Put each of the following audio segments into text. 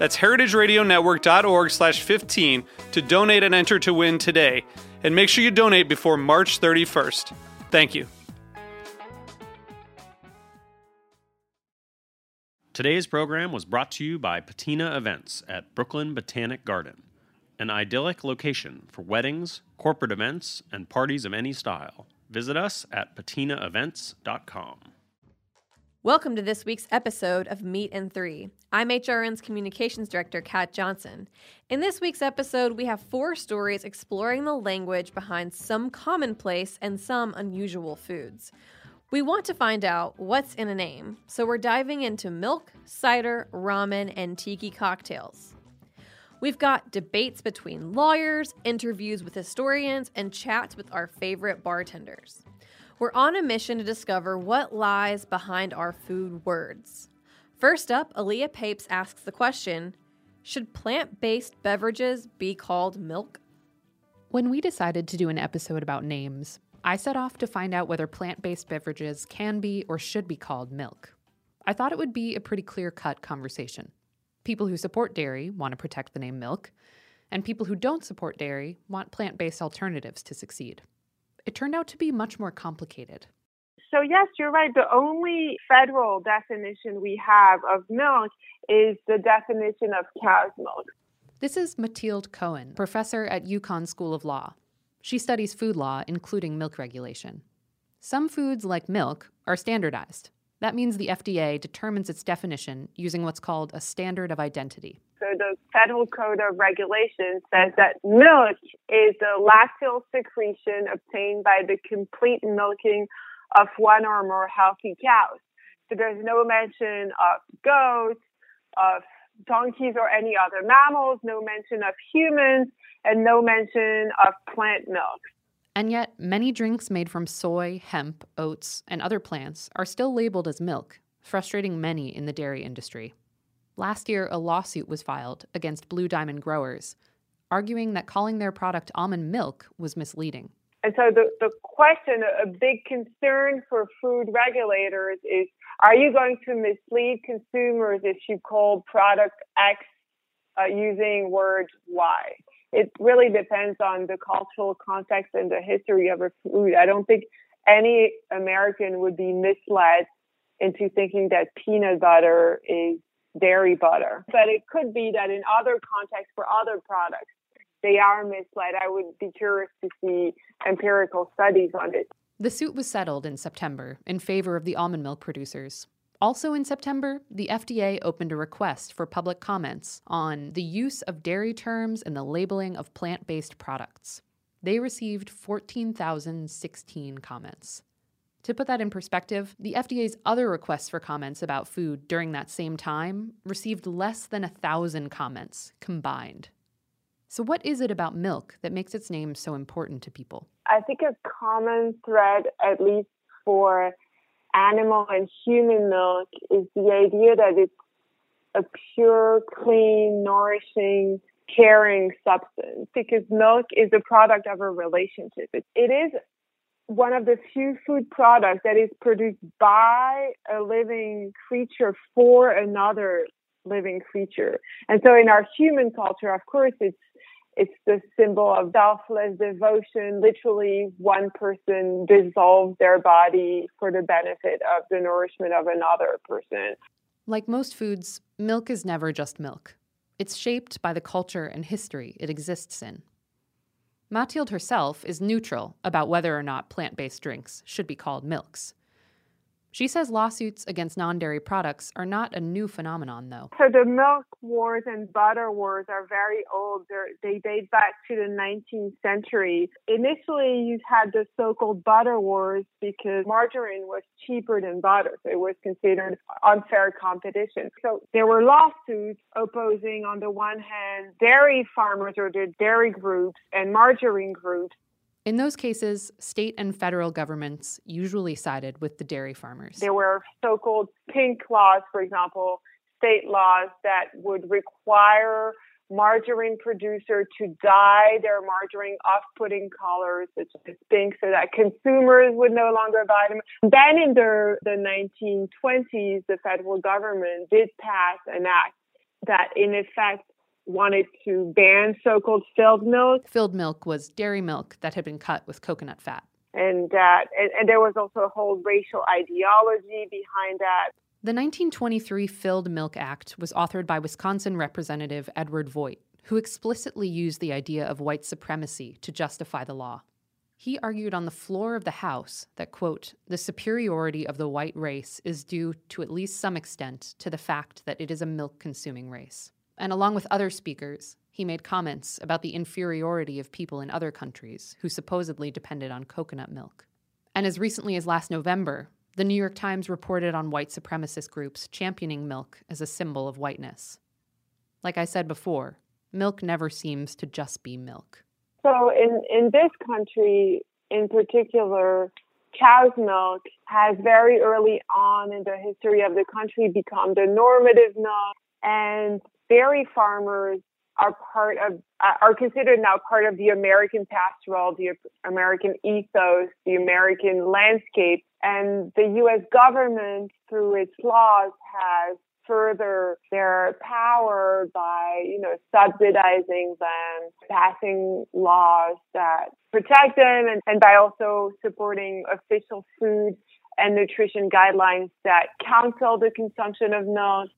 That's heritageradionetwork.org slash 15 to donate and enter to win today. And make sure you donate before March 31st. Thank you. Today's program was brought to you by Patina Events at Brooklyn Botanic Garden, an idyllic location for weddings, corporate events, and parties of any style. Visit us at patinaevents.com. Welcome to this week's episode of Meat and Three. I'm HRN's Communications Director, Kat Johnson. In this week's episode, we have four stories exploring the language behind some commonplace and some unusual foods. We want to find out what's in a name, so we're diving into milk, cider, ramen, and tiki cocktails. We've got debates between lawyers, interviews with historians, and chats with our favorite bartenders. We're on a mission to discover what lies behind our food words. First up, Aaliyah Papes asks the question Should plant based beverages be called milk? When we decided to do an episode about names, I set off to find out whether plant based beverages can be or should be called milk. I thought it would be a pretty clear cut conversation. People who support dairy want to protect the name milk, and people who don't support dairy want plant based alternatives to succeed. It turned out to be much more complicated. So, yes, you're right. The only federal definition we have of milk is the definition of cow's milk. This is Mathilde Cohen, professor at UConn School of Law. She studies food law, including milk regulation. Some foods, like milk, are standardized. That means the FDA determines its definition using what's called a standard of identity. The Federal Code of Regulations says that milk is the lacteal secretion obtained by the complete milking of one or more healthy cows. So there's no mention of goats, of donkeys or any other mammals, no mention of humans, and no mention of plant milk. And yet, many drinks made from soy, hemp, oats, and other plants are still labeled as milk, frustrating many in the dairy industry. Last year, a lawsuit was filed against Blue Diamond growers, arguing that calling their product almond milk was misleading. And so the, the question, a big concern for food regulators is are you going to mislead consumers if you call product X uh, using word Y? It really depends on the cultural context and the history of a food. I don't think any American would be misled into thinking that peanut butter is dairy butter. But it could be that in other contexts for other products, they are misled. I would be curious to see empirical studies on it. The suit was settled in September in favor of the almond milk producers. Also in September, the FDA opened a request for public comments on the use of dairy terms in the labeling of plant based products. They received 14,016 comments. To put that in perspective, the FDA's other requests for comments about food during that same time received less than a thousand comments combined. So, what is it about milk that makes its name so important to people? I think a common thread, at least for animal and human milk, is the idea that it's a pure, clean, nourishing, caring substance because milk is a product of a relationship. It, it is one of the few food products that is produced by a living creature for another living creature. And so in our human culture, of course, it's it's the symbol of selfless devotion. Literally, one person dissolves their body for the benefit of the nourishment of another person. Like most foods, milk is never just milk. It's shaped by the culture and history it exists in. Mathilde herself is neutral about whether or not plant based drinks should be called milks. She says lawsuits against non dairy products are not a new phenomenon, though. So the milk wars and butter wars are very old. They're, they date back to the 19th century. Initially, you had the so-called butter wars because margarine was cheaper than butter, so it was considered unfair competition. So there were lawsuits opposing, on the one hand, dairy farmers or the dairy groups and margarine groups in those cases, state and federal governments usually sided with the dairy farmers. There were so called pink laws, for example, state laws that would require margarine producer to dye their margarine off-putting colors such as pink so that consumers would no longer buy them. Then in the, the 1920s, the federal government did pass an act that in effect wanted to ban so-called filled milk. Filled milk was dairy milk that had been cut with coconut fat. And that, and, and there was also a whole racial ideology behind that. The 1923 Filled Milk Act was authored by Wisconsin Representative Edward Voigt, who explicitly used the idea of white supremacy to justify the law. He argued on the floor of the House that, quote, the superiority of the white race is due to at least some extent to the fact that it is a milk consuming race and along with other speakers, he made comments about the inferiority of people in other countries who supposedly depended on coconut milk. And as recently as last November, the New York Times reported on white supremacist groups championing milk as a symbol of whiteness. Like I said before, milk never seems to just be milk. So, in, in this country in particular, cow's milk has very early on in the history of the country become the normative milk. And dairy farmers are part of are considered now part of the American pastoral, the American ethos, the American landscape, and the U.S. government, through its laws, has further their power by you know subsidizing them, passing laws that protect them, and, and by also supporting official food and nutrition guidelines that counsel the consumption of milk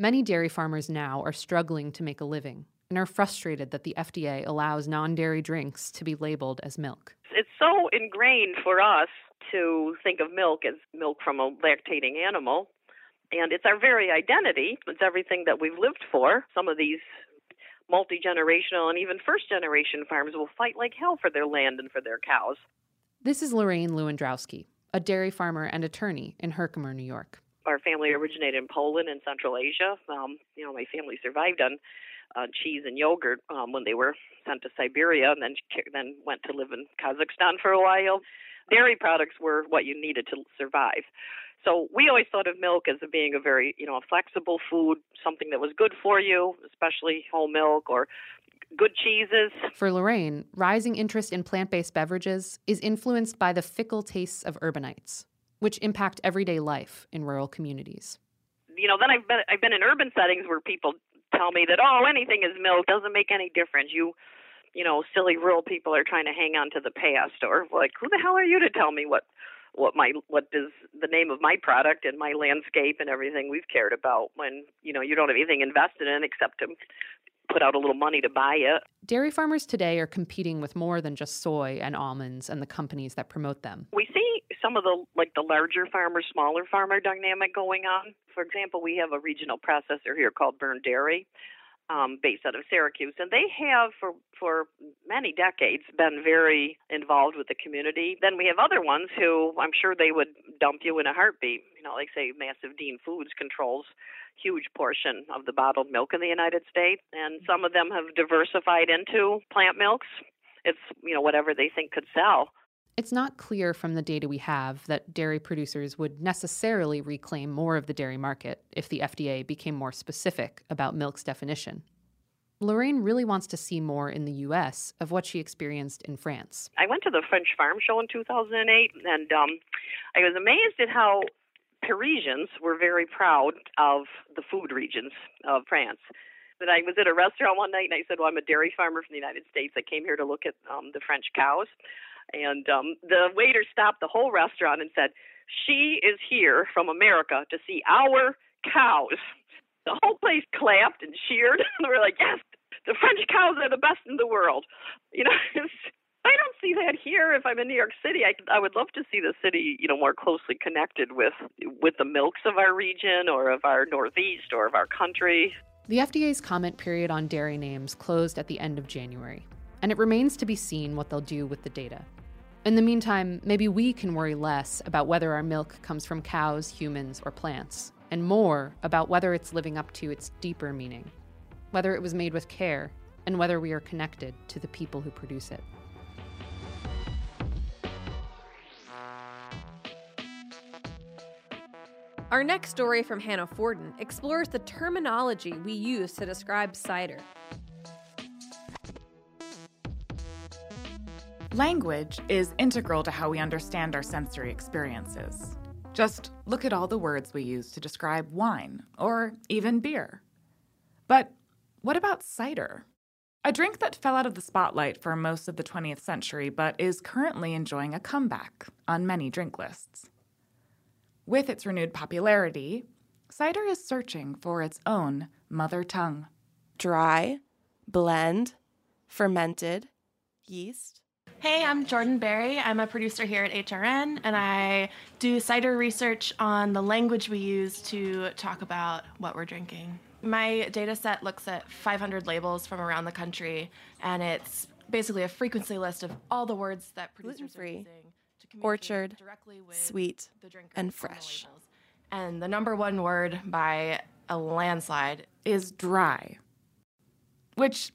Many dairy farmers now are struggling to make a living and are frustrated that the FDA allows non dairy drinks to be labeled as milk. It's so ingrained for us to think of milk as milk from a lactating animal. And it's our very identity. It's everything that we've lived for. Some of these multi generational and even first generation farmers will fight like hell for their land and for their cows. This is Lorraine Lewandrowski, a dairy farmer and attorney in Herkimer, New York our family originated in Poland and Central Asia. Um, you know, my family survived on uh, cheese and yogurt um, when they were sent to Siberia, and then then went to live in Kazakhstan for a while. Dairy products were what you needed to survive. So we always thought of milk as being a very, you know, a flexible food, something that was good for you, especially whole milk or good cheeses. For Lorraine, rising interest in plant based beverages is influenced by the fickle tastes of urbanites which impact everyday life in rural communities. You know, then I've been I've been in urban settings where people tell me that oh anything is milk doesn't make any difference. You you know, silly rural people are trying to hang on to the past or like who the hell are you to tell me what what my what is the name of my product and my landscape and everything we've cared about when you know you don't have anything invested in except to put out a little money to buy it. Dairy farmers today are competing with more than just soy and almonds and the companies that promote them. We see some of the like the larger farmer, smaller farmer dynamic going on. For example, we have a regional processor here called Byrne Dairy. Um, based out of Syracuse, and they have for for many decades been very involved with the community. Then we have other ones who I'm sure they would dump you in a heartbeat. You know, like say Massive Dean Foods controls huge portion of the bottled milk in the United States, and some of them have diversified into plant milks. It's you know whatever they think could sell. It's not clear from the data we have that dairy producers would necessarily reclaim more of the dairy market if the FDA became more specific about milk's definition. Lorraine really wants to see more in the US of what she experienced in France. I went to the French Farm Show in 2008, and um, I was amazed at how Parisians were very proud of the food regions of France. But I was at a restaurant one night and I said, Well, I'm a dairy farmer from the United States. I came here to look at um, the French cows. And um, the waiter stopped the whole restaurant and said, She is here from America to see our cows. The whole place clapped and cheered. and we were like, Yes, the French cows are the best in the world. You know, I don't see that here. If I'm in New York City, I I would love to see the city, you know, more closely connected with with the milks of our region or of our Northeast or of our country. The FDA's comment period on dairy names closed at the end of January, and it remains to be seen what they'll do with the data. In the meantime, maybe we can worry less about whether our milk comes from cows, humans, or plants, and more about whether it's living up to its deeper meaning, whether it was made with care, and whether we are connected to the people who produce it. Our next story from Hannah Forden explores the terminology we use to describe cider. Language is integral to how we understand our sensory experiences. Just look at all the words we use to describe wine or even beer. But what about cider? A drink that fell out of the spotlight for most of the 20th century but is currently enjoying a comeback on many drink lists. With its renewed popularity, cider is searching for its own mother tongue. Dry, blend, fermented, yeast. Hey, I'm Jordan Berry. I'm a producer here at HRN, and I do cider research on the language we use to talk about what we're drinking. My data set looks at 500 labels from around the country, and it's basically a frequency list of all the words that producers are Gluten-free, using to communicate orchard, directly with sweet, and fresh. And the number one word by a landslide is dry. Which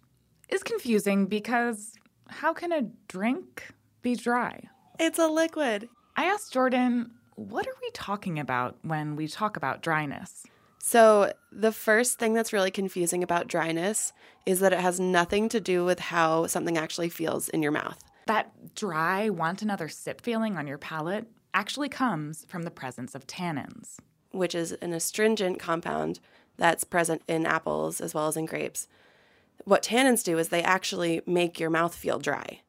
is confusing because how can a drink be dry? It's a liquid. I asked Jordan, what are we talking about when we talk about dryness? So, the first thing that's really confusing about dryness is that it has nothing to do with how something actually feels in your mouth. That dry, want another sip feeling on your palate actually comes from the presence of tannins. which is an astringent compound that's present in apples as well as in grapes. What tannins do is they actually make your mouth feel dry.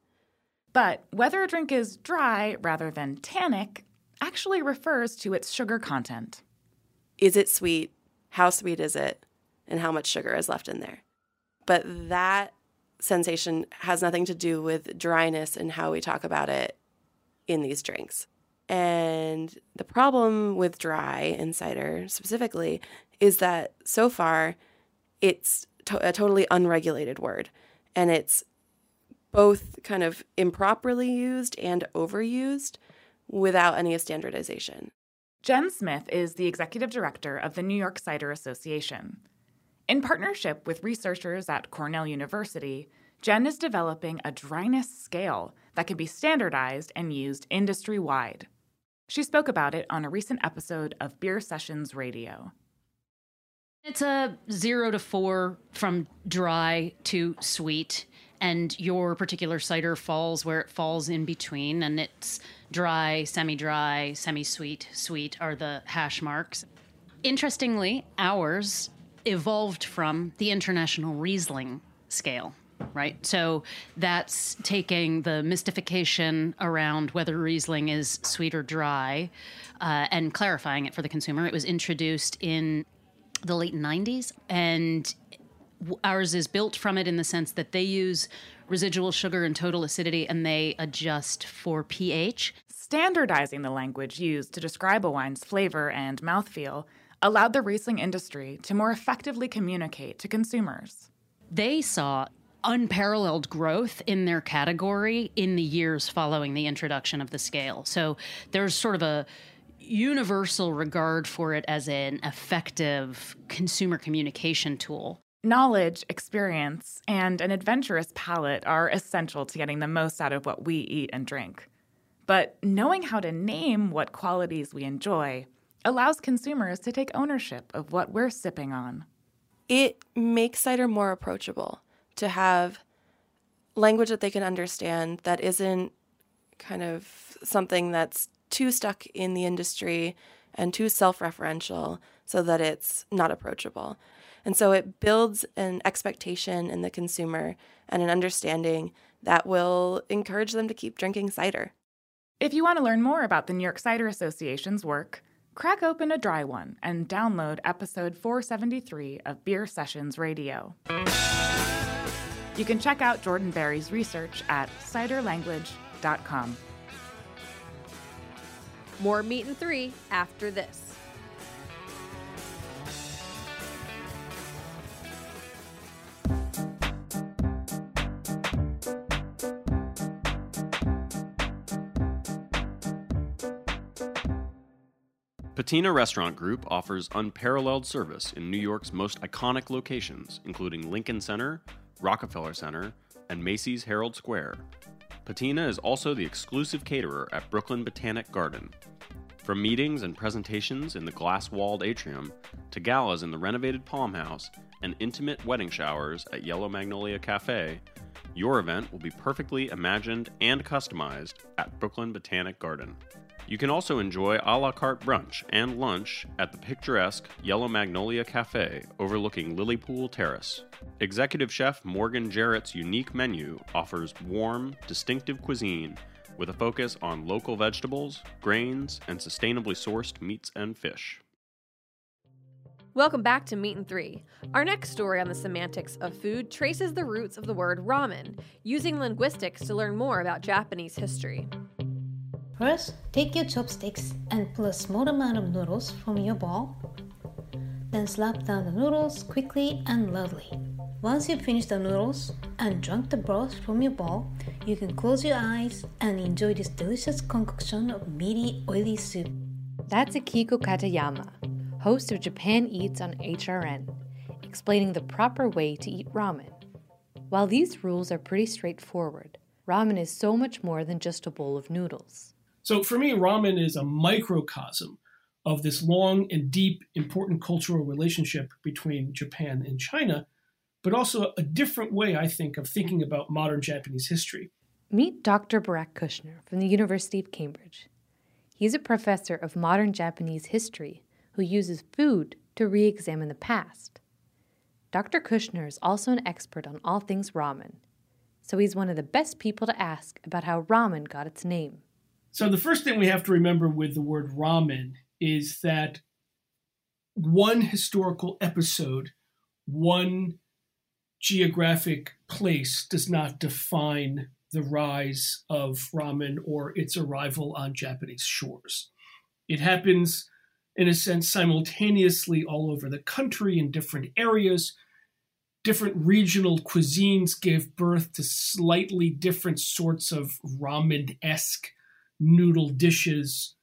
But whether a drink is dry rather than tannic actually refers to its sugar content. Is it sweet? How sweet is it? And how much sugar is left in there? But that sensation has nothing to do with dryness and how we talk about it in these drinks. And the problem with dry in cider specifically is that so far it's to- a totally unregulated word. And it's both kind of improperly used and overused without any standardization. Jen Smith is the executive director of the New York Cider Association. In partnership with researchers at Cornell University, Jen is developing a dryness scale that can be standardized and used industry wide. She spoke about it on a recent episode of Beer Sessions Radio. It's a zero to four from dry to sweet, and your particular cider falls where it falls in between, and it's dry, semi dry, semi sweet, sweet are the hash marks. Interestingly, ours evolved from the International Riesling scale, right? So that's taking the mystification around whether Riesling is sweet or dry uh, and clarifying it for the consumer. It was introduced in the late 90s and ours is built from it in the sense that they use residual sugar and total acidity and they adjust for pH. Standardizing the language used to describe a wine's flavor and mouthfeel allowed the Riesling industry to more effectively communicate to consumers. They saw unparalleled growth in their category in the years following the introduction of the scale. So there's sort of a universal regard for it as an effective consumer communication tool. Knowledge, experience, and an adventurous palate are essential to getting the most out of what we eat and drink. But knowing how to name what qualities we enjoy allows consumers to take ownership of what we're sipping on. It makes cider more approachable to have language that they can understand that isn't kind of something that's too stuck in the industry and too self referential so that it's not approachable. And so it builds an expectation in the consumer and an understanding that will encourage them to keep drinking cider. If you want to learn more about the New York Cider Association's work, crack open a dry one and download episode 473 of Beer Sessions Radio. You can check out Jordan Berry's research at ciderlanguage.com. More Meat and Three after this. Patina Restaurant Group offers unparalleled service in New York's most iconic locations, including Lincoln Center, Rockefeller Center, and Macy's Herald Square. Patina is also the exclusive caterer at Brooklyn Botanic Garden. From meetings and presentations in the glass walled atrium to galas in the renovated Palm House and intimate wedding showers at Yellow Magnolia Cafe, your event will be perfectly imagined and customized at Brooklyn Botanic Garden. You can also enjoy a la carte brunch and lunch at the picturesque Yellow Magnolia Cafe overlooking Lilypool Terrace. Executive Chef Morgan Jarrett's unique menu offers warm, distinctive cuisine with a focus on local vegetables, grains, and sustainably sourced meats and fish. Welcome back to Meat and Three. Our next story on the semantics of food traces the roots of the word ramen, using linguistics to learn more about Japanese history. First, take your chopsticks and pull a small amount of noodles from your bowl. Then slap down the noodles quickly and loudly. Once you finish the noodles and drunk the broth from your bowl, you can close your eyes and enjoy this delicious concoction of meaty, oily soup. That's Akiko Katayama, host of Japan Eats on HRN, explaining the proper way to eat ramen. While these rules are pretty straightforward, ramen is so much more than just a bowl of noodles. So for me, ramen is a microcosm of this long and deep, important cultural relationship between Japan and China, but also a different way, I think, of thinking about modern Japanese history. Meet Dr. Barak Kushner from the University of Cambridge. He's a professor of modern Japanese history who uses food to re examine the past. Dr. Kushner is also an expert on all things ramen, so he's one of the best people to ask about how ramen got its name. So, the first thing we have to remember with the word ramen is that one historical episode, one geographic place does not define the rise of ramen or its arrival on Japanese shores. It happens, in a sense, simultaneously all over the country in different areas. Different regional cuisines gave birth to slightly different sorts of ramen esque noodle dishes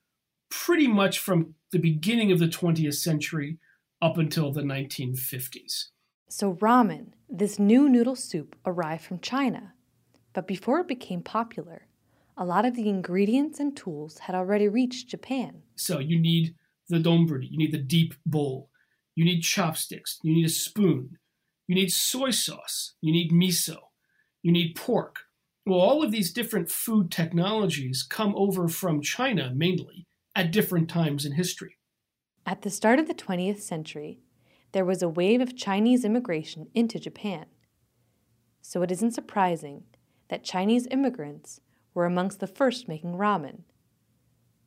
pretty much from the beginning of the 20th century up until the 1950s. So, ramen, this new noodle soup, arrived from China. But before it became popular, a lot of the ingredients and tools had already reached Japan. So, you need the donburi, you need the deep bowl, you need chopsticks, you need a spoon, you need soy sauce, you need miso, you need pork, well, all of these different food technologies come over from China mainly at different times in history. At the start of the 20th century, there was a wave of Chinese immigration into Japan. So it isn't surprising that Chinese immigrants were amongst the first making ramen.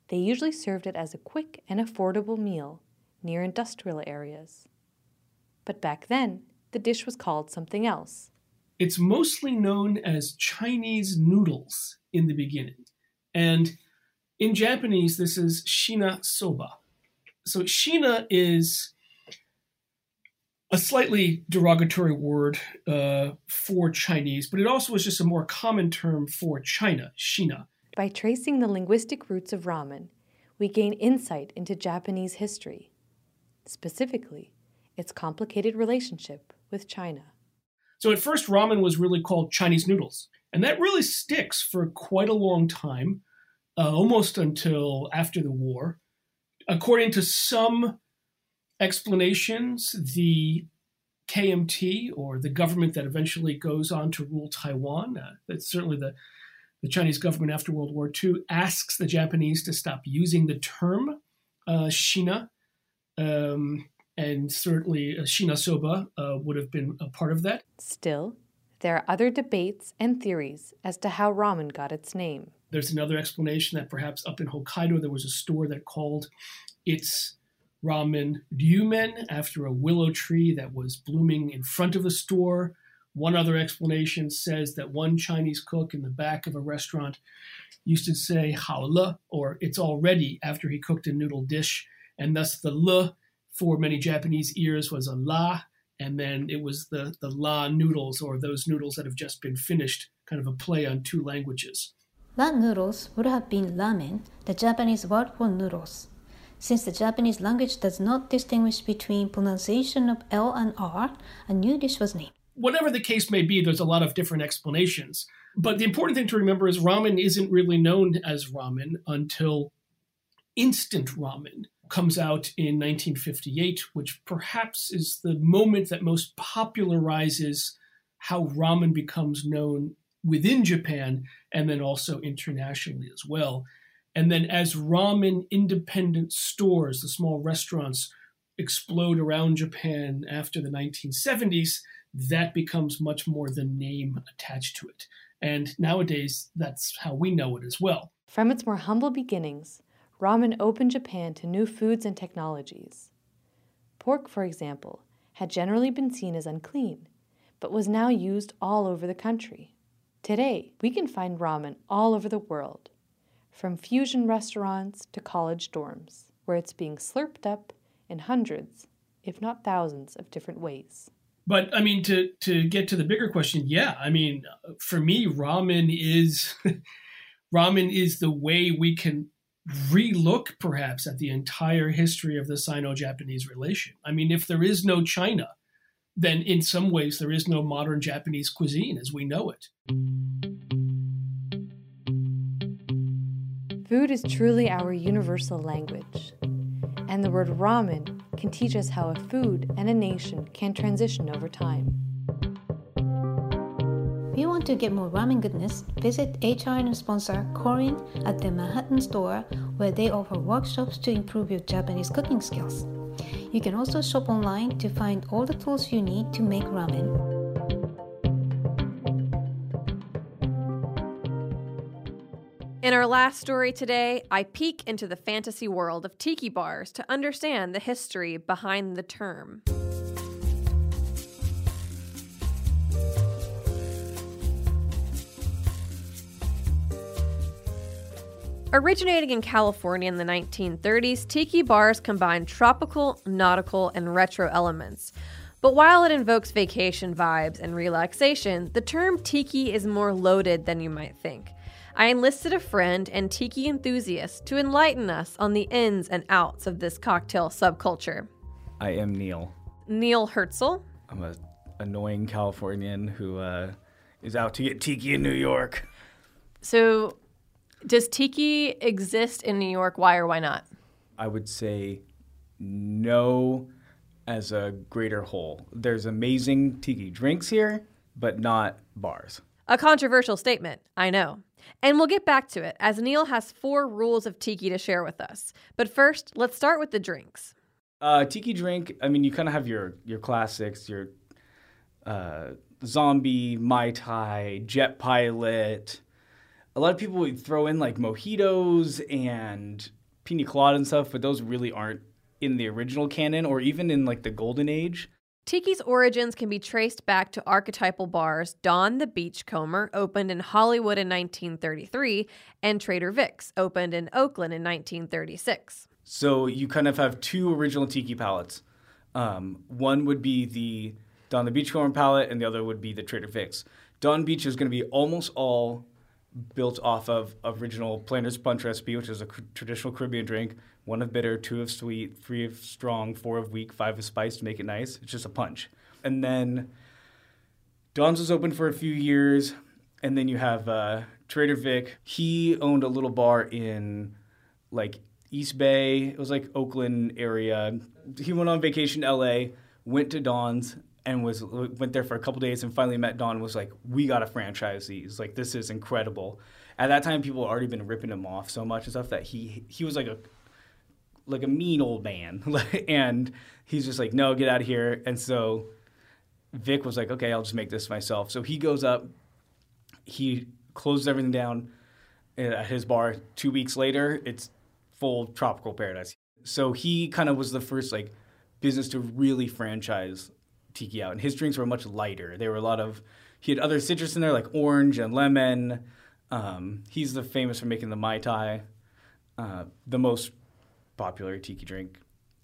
They usually served it as a quick and affordable meal near industrial areas. But back then, the dish was called something else it's mostly known as Chinese noodles in the beginning. And in Japanese, this is shina soba. So, shina is a slightly derogatory word uh, for Chinese, but it also is just a more common term for China, shina. By tracing the linguistic roots of ramen, we gain insight into Japanese history, specifically its complicated relationship with China. So at first, ramen was really called Chinese noodles. And that really sticks for quite a long time, uh, almost until after the war. According to some explanations, the KMT, or the government that eventually goes on to rule Taiwan, uh, that's certainly the, the Chinese government after World War II, asks the Japanese to stop using the term uh, Shina. Um, and certainly uh, Shina Soba uh, would have been a part of that. Still, there are other debates and theories as to how ramen got its name. There's another explanation that perhaps up in Hokkaido there was a store that called its ramen ryumen after a willow tree that was blooming in front of the store One other explanation says that one Chinese cook in the back of a restaurant used to say "hao le" or "it's all ready" after he cooked a noodle dish, and thus the "le" for many Japanese ears was a "la," and then it was the the "la" noodles or those noodles that have just been finished, kind of a play on two languages. La noodles would have been ramen, the Japanese word for noodles. Since the Japanese language does not distinguish between pronunciation of L and R, a new dish was named. Whatever the case may be, there's a lot of different explanations. But the important thing to remember is ramen isn't really known as ramen until instant ramen comes out in 1958, which perhaps is the moment that most popularizes how ramen becomes known within Japan and then also internationally as well. And then as ramen independent stores, the small restaurants, explode around Japan after the 1970s, that becomes much more the name attached to it. And nowadays, that's how we know it as well. From its more humble beginnings, ramen opened Japan to new foods and technologies. Pork, for example, had generally been seen as unclean, but was now used all over the country. Today, we can find ramen all over the world, from fusion restaurants to college dorms, where it's being slurped up in hundreds, if not thousands, of different ways. But I mean, to to get to the bigger question, yeah, I mean, uh, for me, ramen is ramen is the way we can relook perhaps at the entire history of the Sino-Japanese relation. I mean, if there is no China, then in some ways there is no modern Japanese cuisine as we know it. Food is truly our universal language, and the word ramen can teach us how a food and a nation can transition over time. If you want to get more ramen goodness, visit HRN sponsor Korin at their Manhattan store where they offer workshops to improve your Japanese cooking skills. You can also shop online to find all the tools you need to make ramen. In our last story today, I peek into the fantasy world of tiki bars to understand the history behind the term. Originating in California in the 1930s, tiki bars combine tropical, nautical, and retro elements. But while it invokes vacation vibes and relaxation, the term tiki is more loaded than you might think. I enlisted a friend and tiki enthusiast to enlighten us on the ins and outs of this cocktail subculture. I am Neil. Neil Herzl. I'm a annoying Californian who uh, is out to get tiki in New York. So, does tiki exist in New York? Why or why not? I would say no as a greater whole. There's amazing tiki drinks here, but not bars. A controversial statement, I know. And we'll get back to it as Neil has four rules of tiki to share with us. But first, let's start with the drinks. Uh, tiki drink. I mean, you kind of have your your classics, your uh, zombie, mai tai, jet pilot. A lot of people would throw in like mojitos and pina colada and stuff, but those really aren't in the original canon or even in like the golden age. Tiki's origins can be traced back to archetypal bars Don the Beachcomber, opened in Hollywood in 1933, and Trader Vic's, opened in Oakland in 1936. So you kind of have two original tiki palettes. Um, one would be the Don the Beachcomber palette, and the other would be the Trader Vic's. Don Beach is going to be almost all built off of original Planters Punch recipe, which is a traditional Caribbean drink. One of bitter, two of sweet, three of strong, four of weak, five of spice to make it nice. It's just a punch. And then Don's was open for a few years, and then you have uh, Trader Vic. He owned a little bar in like East Bay. It was like Oakland area. He went on vacation to LA, went to Don's, and was went there for a couple days, and finally met Don. Was like, we got to franchise these. Like this is incredible. At that time, people had already been ripping him off so much and stuff that he he was like a like a mean old man, and he's just like, no, get out of here. And so Vic was like, okay, I'll just make this myself. So he goes up, he closes everything down uh, at his bar. Two weeks later, it's full tropical paradise. So he kind of was the first like business to really franchise tiki out, and his drinks were much lighter. They were a lot of he had other citrus in there like orange and lemon. Um, he's the famous for making the mai tai, uh, the most popular tiki drink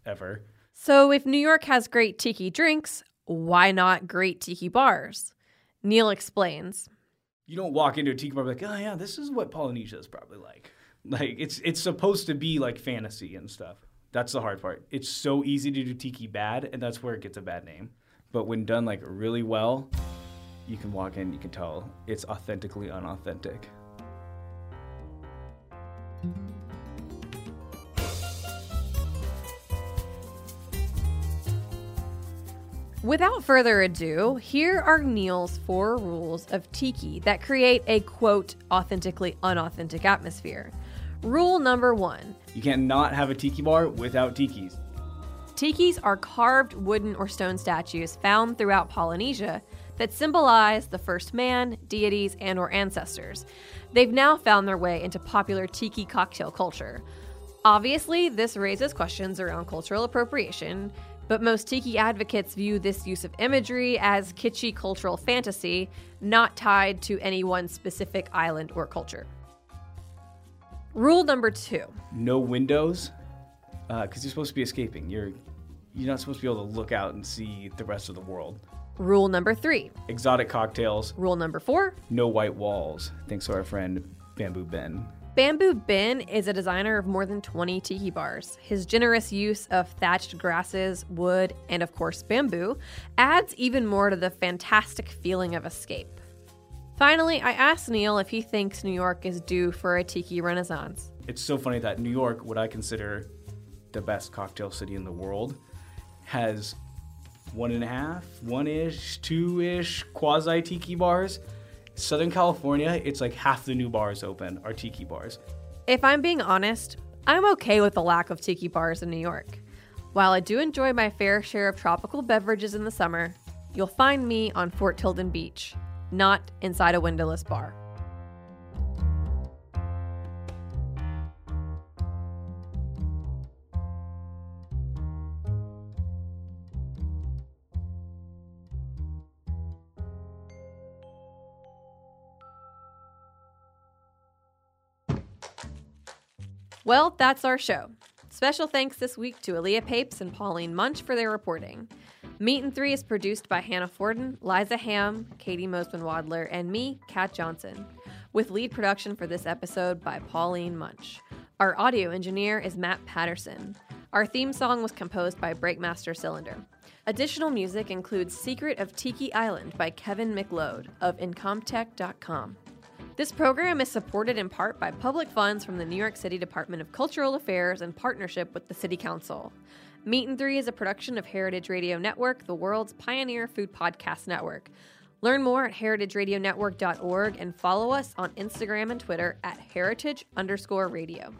ever. So, if New York has great tiki drinks, why not great tiki bars? Neil explains. You don't walk into a tiki bar like, oh yeah, this is what Polynesia is probably like. Like it's it's supposed to be like fantasy and stuff. That's the hard part. It's so easy to do tiki bad, and that's where it gets a bad name. But when done like really well, you can walk in, you can tell it's authentically unauthentic. Without further ado, here are Neil's four rules of tiki that create a quote, authentically unauthentic atmosphere. Rule number one You can't not have a tiki bar without tikis. Tikis are carved wooden or stone statues found throughout Polynesia that symbolize the first man, deities, and or ancestors. They've now found their way into popular tiki cocktail culture. Obviously, this raises questions around cultural appropriation, but most tiki advocates view this use of imagery as kitschy cultural fantasy, not tied to any one specific island or culture. Rule number two No windows, uh, because you're supposed to be escaping. You're you're not supposed to be able to look out and see the rest of the world. Rule number three Exotic cocktails. Rule number four No white walls. Thanks to our friend Bamboo Ben. Bamboo Ben is a designer of more than 20 tiki bars. His generous use of thatched grasses, wood, and of course bamboo adds even more to the fantastic feeling of escape. Finally, I asked Neil if he thinks New York is due for a tiki renaissance. It's so funny that New York, what I consider the best cocktail city in the world, has one and a half, one ish, two ish quasi tiki bars. Southern California, it's like half the new bars open are tiki bars. If I'm being honest, I'm okay with the lack of tiki bars in New York. While I do enjoy my fair share of tropical beverages in the summer, you'll find me on Fort Tilden Beach, not inside a windowless bar. Well, that's our show. Special thanks this week to Aaliyah Papes and Pauline Munch for their reporting. Meat and Three is produced by Hannah Forden, Liza Ham, Katie Mosman Wadler, and me, Kat Johnson, with lead production for this episode by Pauline Munch. Our audio engineer is Matt Patterson. Our theme song was composed by Breakmaster Cylinder. Additional music includes Secret of Tiki Island by Kevin MacLeod of Incompetech.com. This program is supported in part by public funds from the New York City Department of Cultural Affairs in partnership with the City Council. Meat and Three is a production of Heritage Radio Network, the world's pioneer food podcast network. Learn more at heritageradionetwork.org and follow us on Instagram and Twitter at heritage underscore radio.